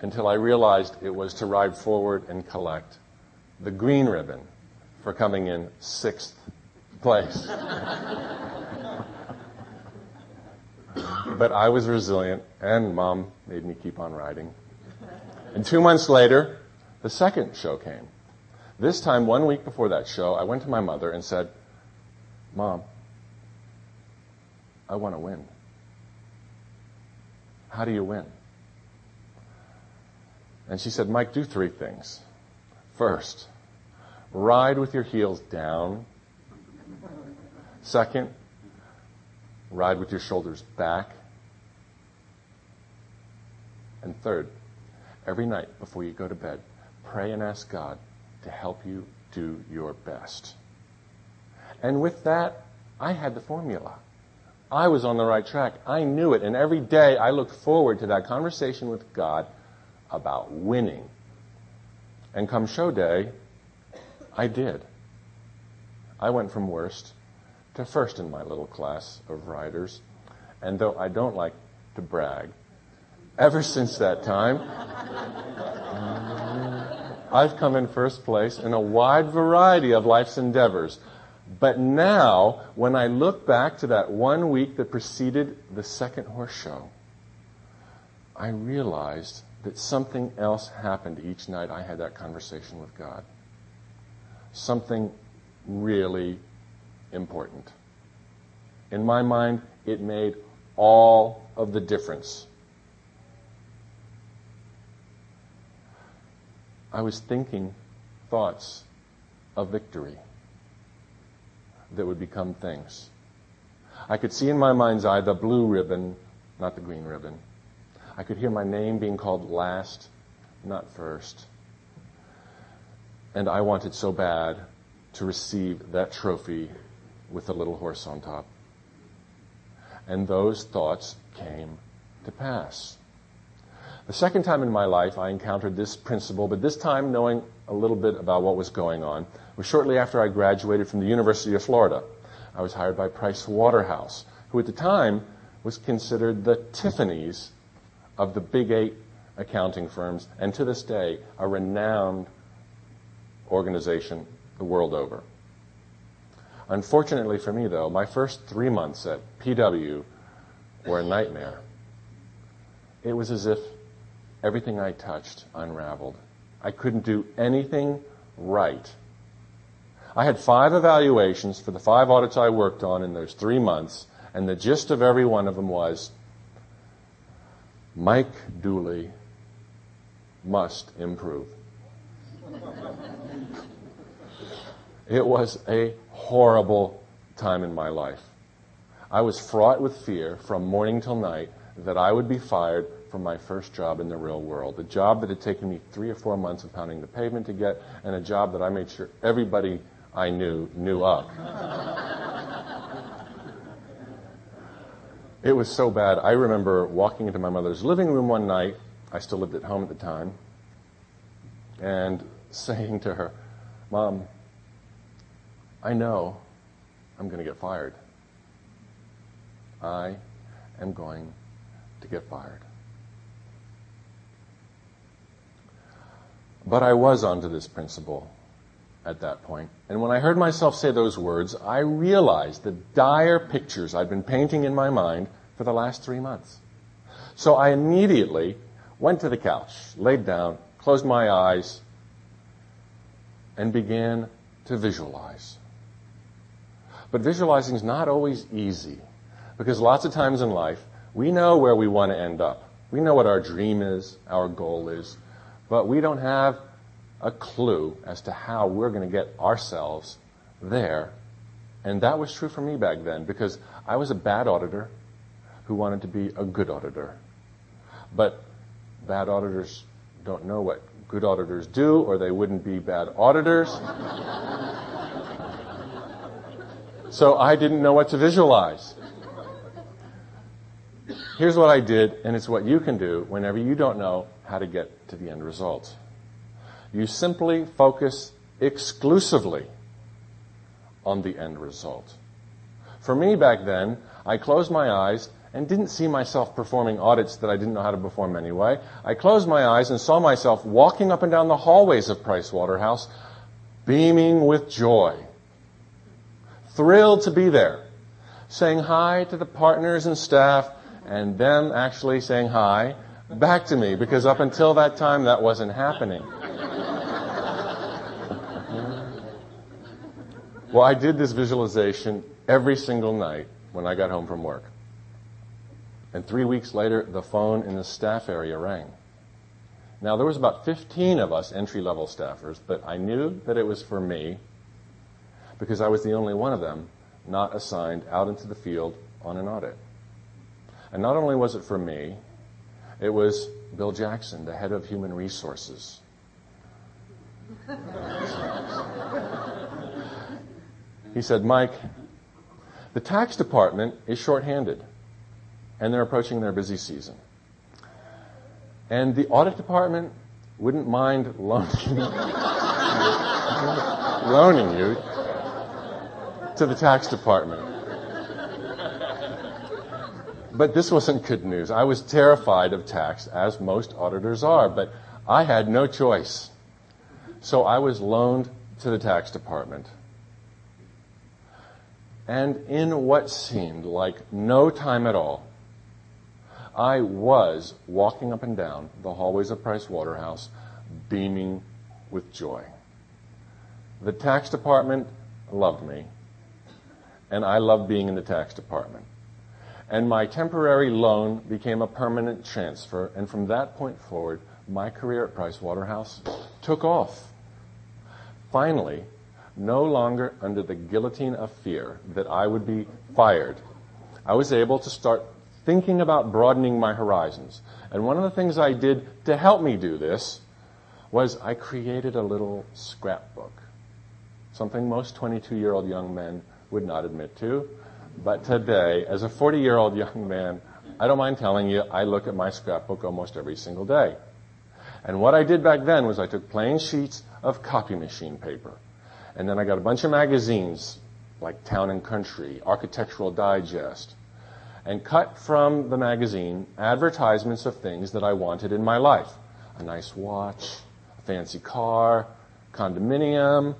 until I realized it was to ride forward and collect the green ribbon for coming in sixth place. but I was resilient, and mom made me keep on riding. And two months later, the second show came. This time, one week before that show, I went to my mother and said, Mom, I want to win. How do you win? And she said, Mike, do three things. First, ride with your heels down. Second, ride with your shoulders back. And third, every night before you go to bed, pray and ask God to help you do your best. And with that, I had the formula. I was on the right track. I knew it. And every day I looked forward to that conversation with God about winning. And come show day, I did. I went from worst to first in my little class of riders. And though I don't like to brag, ever since that time, I've come in first place in a wide variety of life's endeavors. But now, when I look back to that one week that preceded the second horse show, I realized that something else happened each night I had that conversation with God. Something really important. In my mind, it made all of the difference. I was thinking thoughts of victory that would become things. I could see in my mind's eye the blue ribbon, not the green ribbon. I could hear my name being called last, not first. And I wanted so bad to receive that trophy with the little horse on top. And those thoughts came to pass. The second time in my life I encountered this principle, but this time knowing a little bit about what was going on, was shortly after I graduated from the University of Florida. I was hired by Price Waterhouse, who at the time was considered the Tiffany's of the big eight accounting firms, and to this day, a renowned organization the world over. Unfortunately for me, though, my first three months at PW were a nightmare. It was as if everything I touched unraveled. I couldn't do anything right. I had five evaluations for the five audits I worked on in those three months, and the gist of every one of them was Mike Dooley must improve. it was a horrible time in my life. I was fraught with fear from morning till night that I would be fired from my first job in the real world, a job that had taken me three or four months of pounding the pavement to get, and a job that I made sure everybody I knew knew of. it was so bad. I remember walking into my mother's living room one night. I still lived at home at the time. And saying to her, Mom, I know I'm going to get fired. I am going to get fired. But I was onto this principle at that point. And when I heard myself say those words, I realized the dire pictures I'd been painting in my mind for the last three months. So I immediately went to the couch, laid down, closed my eyes, and began to visualize. But visualizing is not always easy because lots of times in life, we know where we want to end up. We know what our dream is, our goal is, but we don't have a clue as to how we're going to get ourselves there. And that was true for me back then because I was a bad auditor who wanted to be a good auditor. But bad auditors don't know what good auditors do, or they wouldn't be bad auditors. so I didn't know what to visualize. Here's what I did, and it's what you can do whenever you don't know how to get to the end result. You simply focus exclusively on the end result. For me back then, I closed my eyes and didn't see myself performing audits that I didn't know how to perform anyway. I closed my eyes and saw myself walking up and down the hallways of Price Waterhouse, beaming with joy, thrilled to be there, saying hi to the partners and staff, and them actually saying hi back to me, because up until that time that wasn't happening. well, I did this visualization every single night when I got home from work. And three weeks later, the phone in the staff area rang. Now, there was about 15 of us entry-level staffers, but I knew that it was for me because I was the only one of them not assigned out into the field on an audit. And not only was it for me, it was Bill Jackson, the head of human resources. he said, Mike, the tax department is shorthanded and they're approaching their busy season. And the audit department wouldn't mind loaning, loaning you to the tax department. But this wasn't good news. I was terrified of tax, as most auditors are, but I had no choice. So I was loaned to the tax department. And in what seemed like no time at all, I was walking up and down the hallways of Price Waterhouse, beaming with joy. The tax department loved me, and I loved being in the tax department. And my temporary loan became a permanent transfer, and from that point forward, my career at Price Waterhouse took off. Finally, no longer under the guillotine of fear that I would be fired, I was able to start thinking about broadening my horizons. And one of the things I did to help me do this was I created a little scrapbook. Something most 22 year old young men would not admit to. But today, as a 40 year old young man, I don't mind telling you, I look at my scrapbook almost every single day. And what I did back then was I took plain sheets of copy machine paper. And then I got a bunch of magazines like Town and Country, Architectural Digest, and cut from the magazine advertisements of things that I wanted in my life. A nice watch, a fancy car, condominium,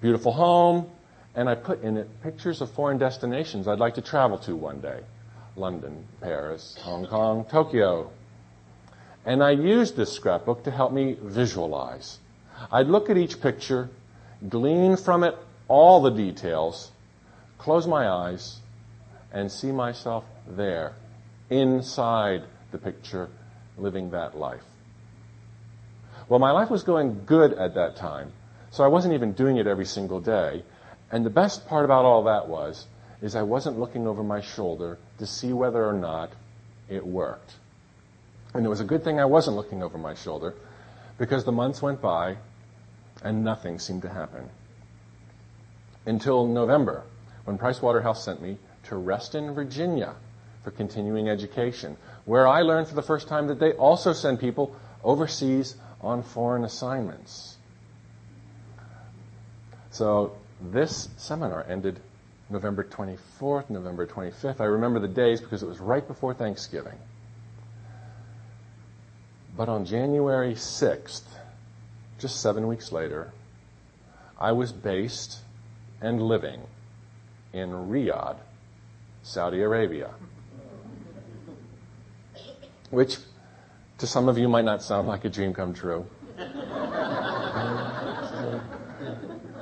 beautiful home, and I put in it pictures of foreign destinations I'd like to travel to one day. London, Paris, Hong Kong, Tokyo. And I used this scrapbook to help me visualize. I'd look at each picture, glean from it all the details, close my eyes, and see myself there, inside the picture, living that life. Well, my life was going good at that time, so I wasn't even doing it every single day. And the best part about all that was, is I wasn't looking over my shoulder to see whether or not it worked. And it was a good thing I wasn't looking over my shoulder because the months went by and nothing seemed to happen. Until November, when Pricewaterhouse sent me to Reston, Virginia for continuing education, where I learned for the first time that they also send people overseas on foreign assignments. So this seminar ended November 24th, November 25th. I remember the days because it was right before Thanksgiving. But on January 6th, just seven weeks later, I was based and living in Riyadh, Saudi Arabia. Which to some of you might not sound like a dream come true.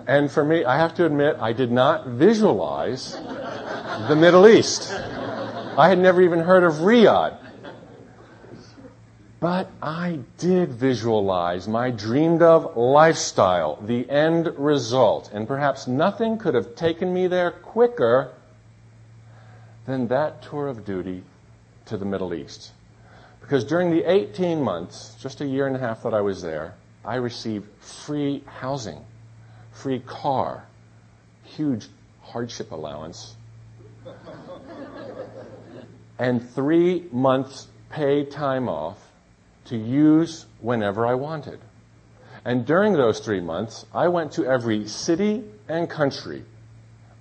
And for me, I have to admit, I did not visualize the Middle East. I had never even heard of Riyadh. But I did visualize my dreamed of lifestyle, the end result. And perhaps nothing could have taken me there quicker than that tour of duty to the Middle East. Because during the 18 months, just a year and a half that I was there, I received free housing free car, huge hardship allowance, and three months paid time off to use whenever I wanted. And during those three months, I went to every city and country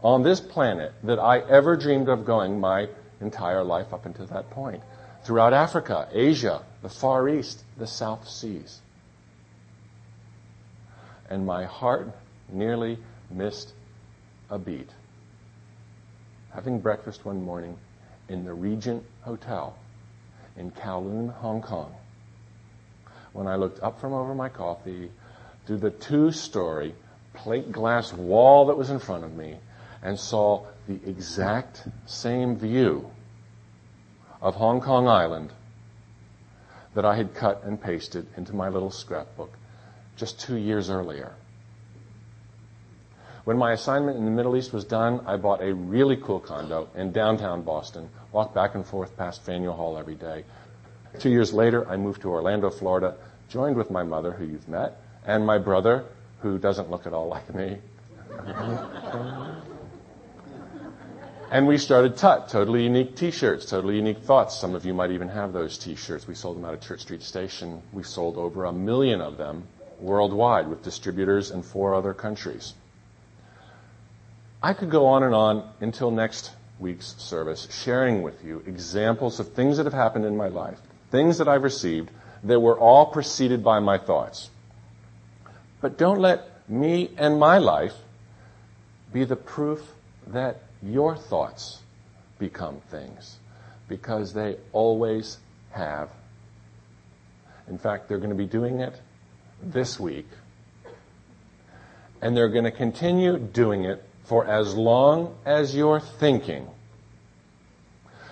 on this planet that I ever dreamed of going my entire life up until that point. Throughout Africa, Asia, the Far East, the South Seas. And my heart nearly missed a beat. Having breakfast one morning in the Regent Hotel in Kowloon, Hong Kong, when I looked up from over my coffee through the two story plate glass wall that was in front of me and saw the exact same view of Hong Kong Island that I had cut and pasted into my little scrapbook just two years earlier. When my assignment in the Middle East was done, I bought a really cool condo in downtown Boston, walked back and forth past Faneuil Hall every day. Two years later, I moved to Orlando, Florida, joined with my mother, who you've met, and my brother, who doesn't look at all like me. and we started Tut, totally unique t-shirts, totally unique thoughts. Some of you might even have those t-shirts. We sold them out of Church Street Station. We sold over a million of them worldwide with distributors in four other countries. I could go on and on until next week's service, sharing with you examples of things that have happened in my life, things that I've received that were all preceded by my thoughts. But don't let me and my life be the proof that your thoughts become things, because they always have. In fact, they're going to be doing it this week, and they're going to continue doing it for as long as you're thinking.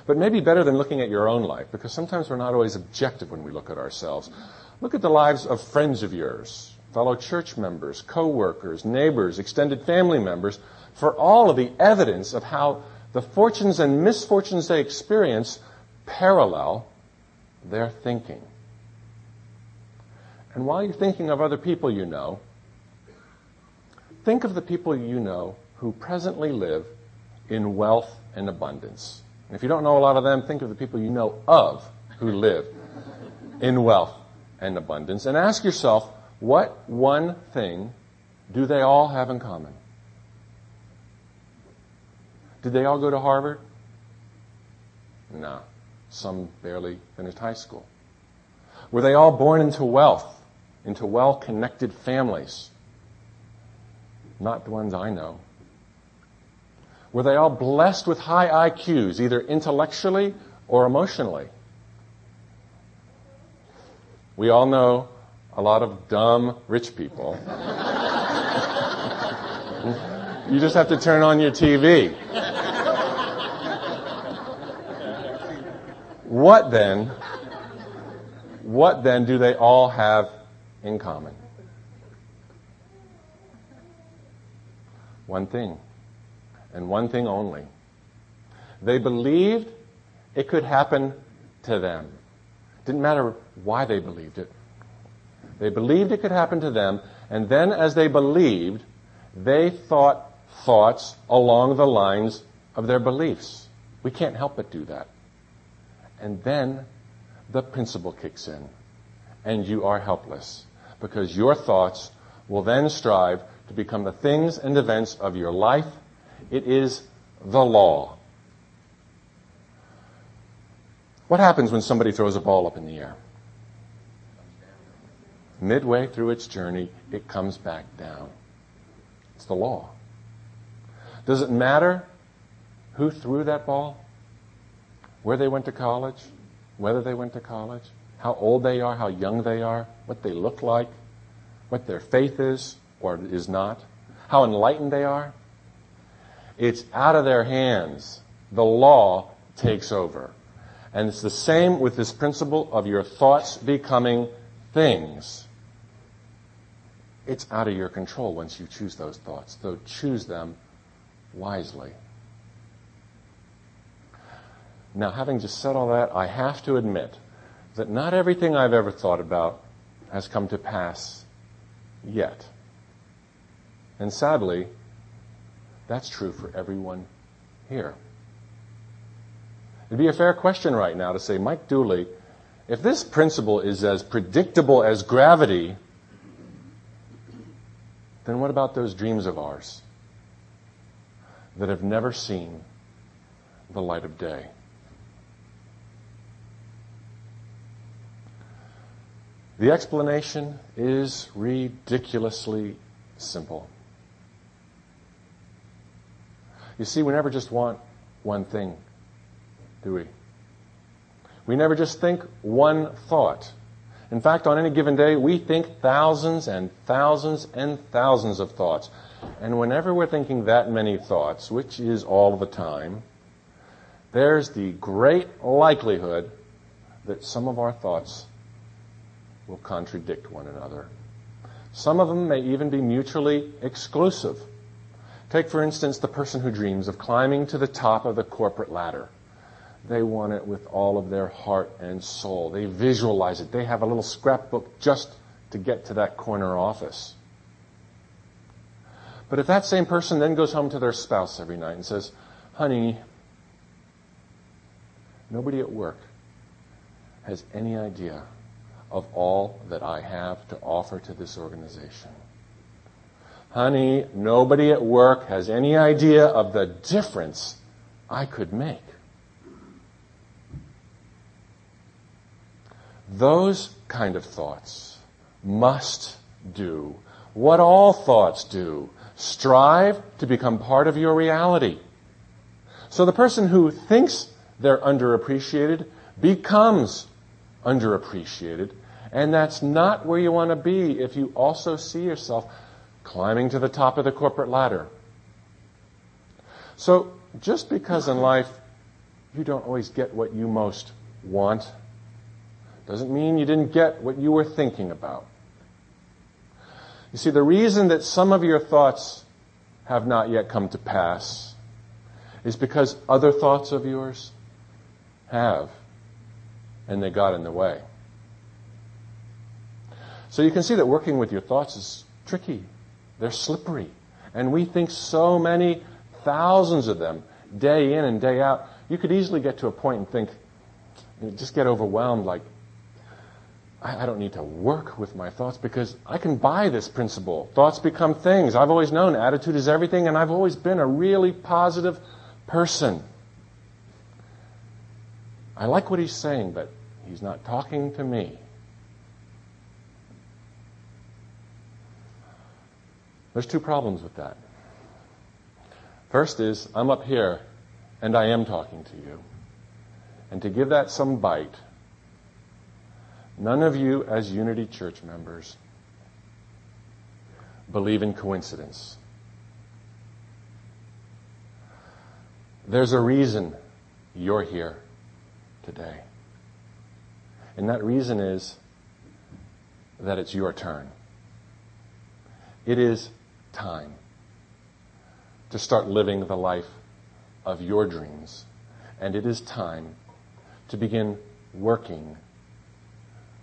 But maybe better than looking at your own life, because sometimes we're not always objective when we look at ourselves. Look at the lives of friends of yours, fellow church members, co-workers, neighbors, extended family members, for all of the evidence of how the fortunes and misfortunes they experience parallel their thinking. And while you're thinking of other people you know, think of the people you know who presently live in wealth and abundance. And if you don't know a lot of them, think of the people you know of who live in wealth and abundance and ask yourself, what one thing do they all have in common? Did they all go to Harvard? No. Some barely finished high school. Were they all born into wealth, into well connected families? Not the ones I know. Were they all blessed with high IQs, either intellectually or emotionally? We all know a lot of dumb rich people. you just have to turn on your TV. What then? What then do they all have in common? One thing and one thing only They believed it could happen to them. Didn't matter why they believed it. They believed it could happen to them, and then as they believed, they thought thoughts along the lines of their beliefs. We can't help but do that. And then the principle kicks in, and you are helpless because your thoughts will then strive to become the things and events of your life. It is the law. What happens when somebody throws a ball up in the air? Midway through its journey, it comes back down. It's the law. Does it matter who threw that ball? Where they went to college? Whether they went to college? How old they are? How young they are? What they look like? What their faith is or is not? How enlightened they are? It's out of their hands. The law takes over. And it's the same with this principle of your thoughts becoming things. It's out of your control once you choose those thoughts, though choose them wisely. Now, having just said all that, I have to admit that not everything I've ever thought about has come to pass yet. And sadly, that's true for everyone here. It'd be a fair question right now to say, Mike Dooley, if this principle is as predictable as gravity, then what about those dreams of ours that have never seen the light of day? The explanation is ridiculously simple. You see, we never just want one thing, do we? We never just think one thought. In fact, on any given day, we think thousands and thousands and thousands of thoughts. And whenever we're thinking that many thoughts, which is all the time, there's the great likelihood that some of our thoughts will contradict one another. Some of them may even be mutually exclusive. Take, for instance, the person who dreams of climbing to the top of the corporate ladder. They want it with all of their heart and soul. They visualize it. They have a little scrapbook just to get to that corner office. But if that same person then goes home to their spouse every night and says, honey, nobody at work has any idea of all that I have to offer to this organization. Honey, nobody at work has any idea of the difference I could make. Those kind of thoughts must do what all thoughts do strive to become part of your reality. So the person who thinks they're underappreciated becomes underappreciated, and that's not where you want to be if you also see yourself climbing to the top of the corporate ladder. So just because in life you don't always get what you most want, doesn't mean you didn't get what you were thinking about. You see, the reason that some of your thoughts have not yet come to pass is because other thoughts of yours have, and they got in the way. So you can see that working with your thoughts is tricky. They're slippery. And we think so many thousands of them day in and day out. You could easily get to a point and think, just get overwhelmed like, I, don't need to work with my thoughts because I can buy this principle. Thoughts become things. I've always known attitude is everything, and I've always been a really positive person. I like what he's saying, but he's not talking to me. There's two problems with that. First is, I'm up here and I am talking to you. And to give that some bite, None of you, as Unity Church members, believe in coincidence. There's a reason you're here today. And that reason is that it's your turn. It is time to start living the life of your dreams And it is time to begin working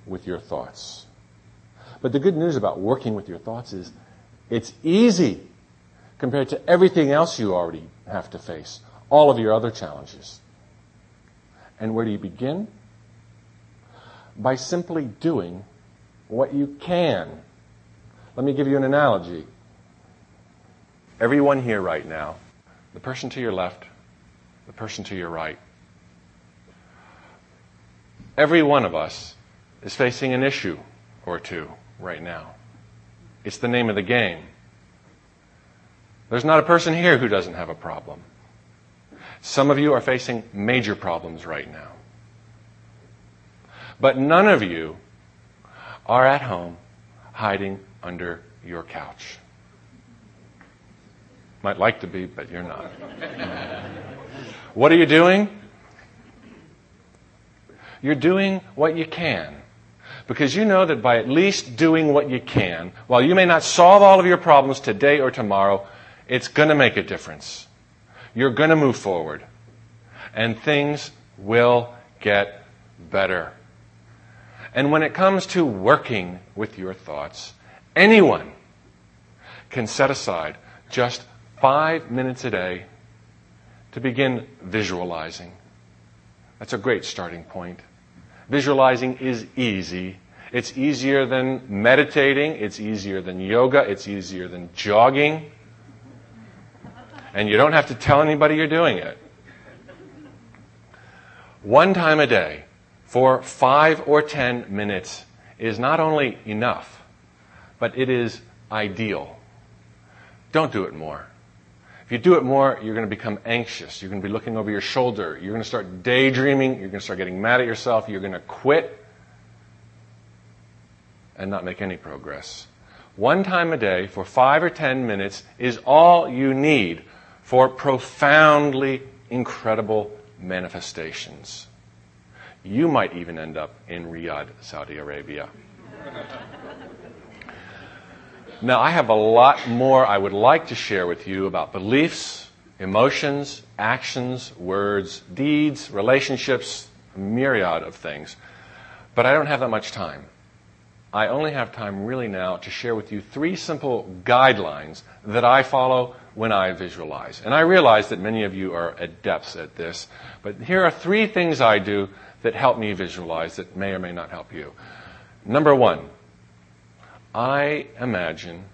with your thoughts. But the good news about working with your thoughts is it's easy compared to everything else you already have to face, all of your other challenges. And where do you begin? By simply doing what you can. Let me give you an analogy. Everyone here right now, the person to your left, the person to your right, every one of us is facing an issue or two right now. It's the name of the game. There's not a person here who doesn't have a problem. Some of you are facing major problems right now. But none of you are at home hiding under your couch. Might like to be, but you're not. what are you doing? You're doing what you can. Because you know that by at least doing what you can, while you may not solve all of your problems today or tomorrow, it's going to make a difference. You're going to move forward. And things will get better. And when it comes to working with your thoughts, anyone can set aside just five minutes a day to begin visualizing. That's a great starting point. Visualizing is easy. It's easier than meditating. It's easier than yoga. It's easier than jogging. And you don't have to tell anybody you're doing it. One time a day for five or ten minutes is not only enough, but it is ideal. Don't do it more. If you do it more, you're going to become anxious. You're going to be looking over your shoulder. You're going to start daydreaming. You're going to start getting mad at yourself. You're going to quit and not make any progress. One time a day for five or ten minutes is all you need for profoundly incredible manifestations. You might even end up in Riyadh, Saudi Arabia. Now, I have a lot more I would like to share with you about beliefs, emotions, actions, words, deeds, relationships, a myriad of things. But I don't have that much time. I only have time really now to share with you three simple guidelines that I follow when I visualize. And I realize that many of you are adepts at this, but here are three things I do that help me visualize that may or may not help you. Number one, I imagine,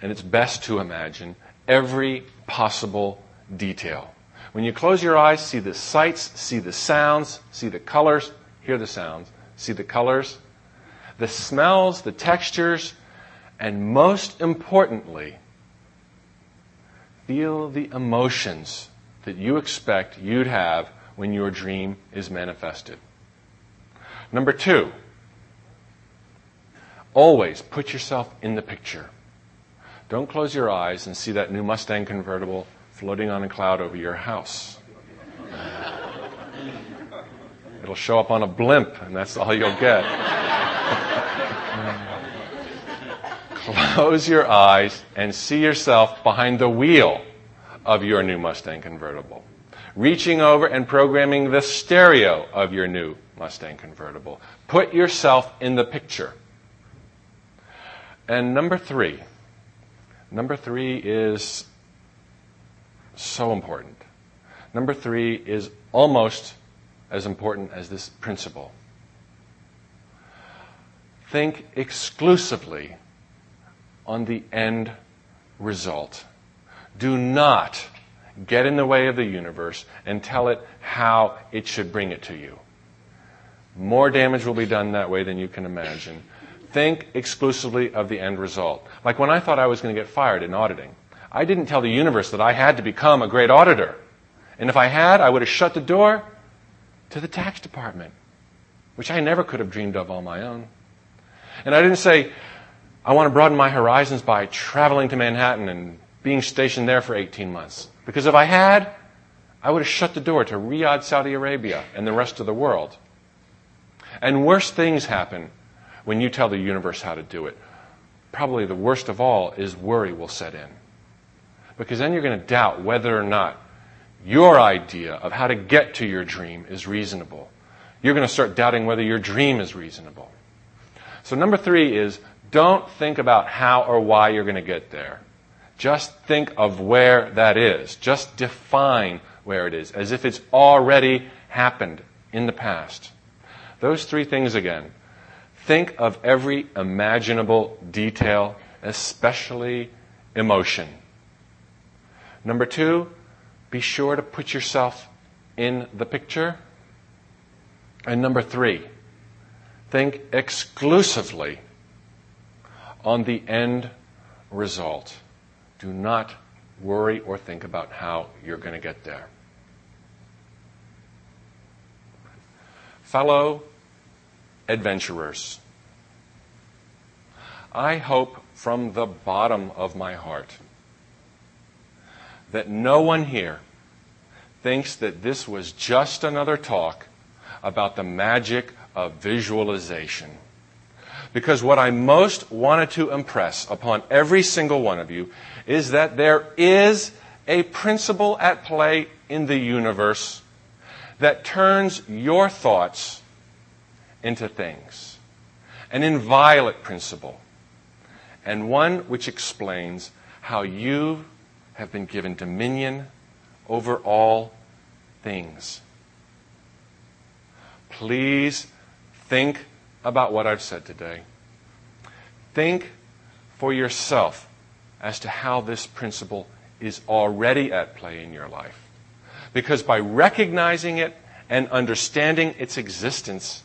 and it's best to imagine, every possible detail. When you close your eyes, see the sights, see the sounds, see the colors, hear the sounds, see the colors, the smells, the textures, and most importantly, feel the emotions that you expect you'd have when your dream is manifested. Number two, always put yourself in the picture. Don't close your eyes and see that new Mustang convertible floating on a cloud over your house. It'll show up on a blimp, and that's all you'll get. Close your eyes and see yourself behind the wheel of your new Mustang convertible reaching over and programming the stereo of your new Mustang convertible. Put yourself in the picture. And number three, number three is so important. Number three is almost as important as this principle. Think exclusively on the end result. Do not get in the way of the universe and tell it how it should bring it to you. More damage will be done that way than you can imagine. Think exclusively of the end result. Like when I thought I was going to get fired in auditing, I didn't tell the universe that I had to become a great auditor. And if I had, I would have shut the door to the tax department, which I never could have dreamed of on my own. And I didn't say, I want to broaden my horizons by traveling to Manhattan and being stationed there for 18 months. Because if I had, I would have shut the door to Riyadh, Saudi Arabia, and the rest of the world. And worse things happen when you tell the universe how to do it. Probably the worst of all is worry will set in. Because then you're going to doubt whether or not your idea of how to get to your dream is reasonable. You're going to start doubting whether your dream is reasonable. So, number three is don't think about how or why you're going to get there. Just think of where that is. Just define where it is, as if it's already happened in the past. Those three things again. Think of every imaginable detail, especially emotion. Number two, be sure to put yourself in the picture. And number three, think exclusively on the end result. Do not worry or think about how you're going to get there. Fellow adventurers, I hope from the bottom of my heart that no one here thinks that this was just another talk about the magic of visualization. Because what I most wanted to impress upon every single one of you is that there is a principle at play in the universe that turns your thoughts into things. An inviolate principle, and one which explains how you have been given dominion over all things. Please think about what I've said today. Think for yourself as to how this principle is already at play in your life. Because by recognizing it and understanding its existence,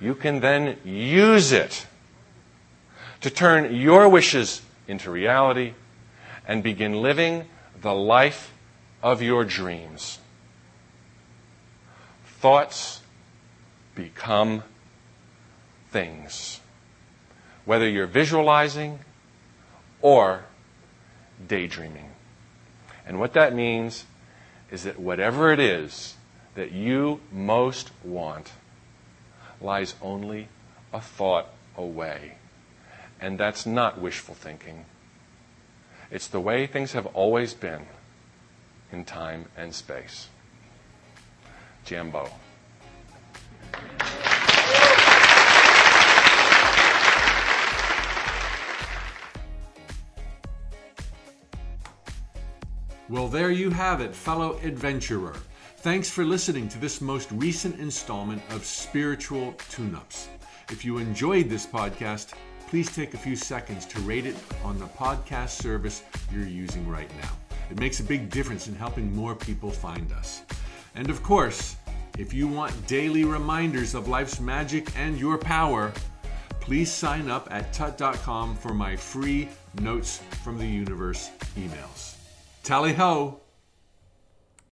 you can then use it to turn your wishes into reality and begin living the life of your dreams. Thoughts become things. Whether you're visualizing or daydreaming. And what that means is that whatever it is that you most want lies only a thought away. And that's not wishful thinking. It's the way things have always been in time and space. Jambo. Well, there you have it, fellow adventurer. Thanks for listening to this most recent installment of Spiritual Tune Ups. If you enjoyed this podcast, please take a few seconds to rate it on the podcast service you're using right now. It makes a big difference in helping more people find us. And of course, if you want daily reminders of life's magic and your power, please sign up at tut.com for my free Notes from the Universe emails. Tally ho!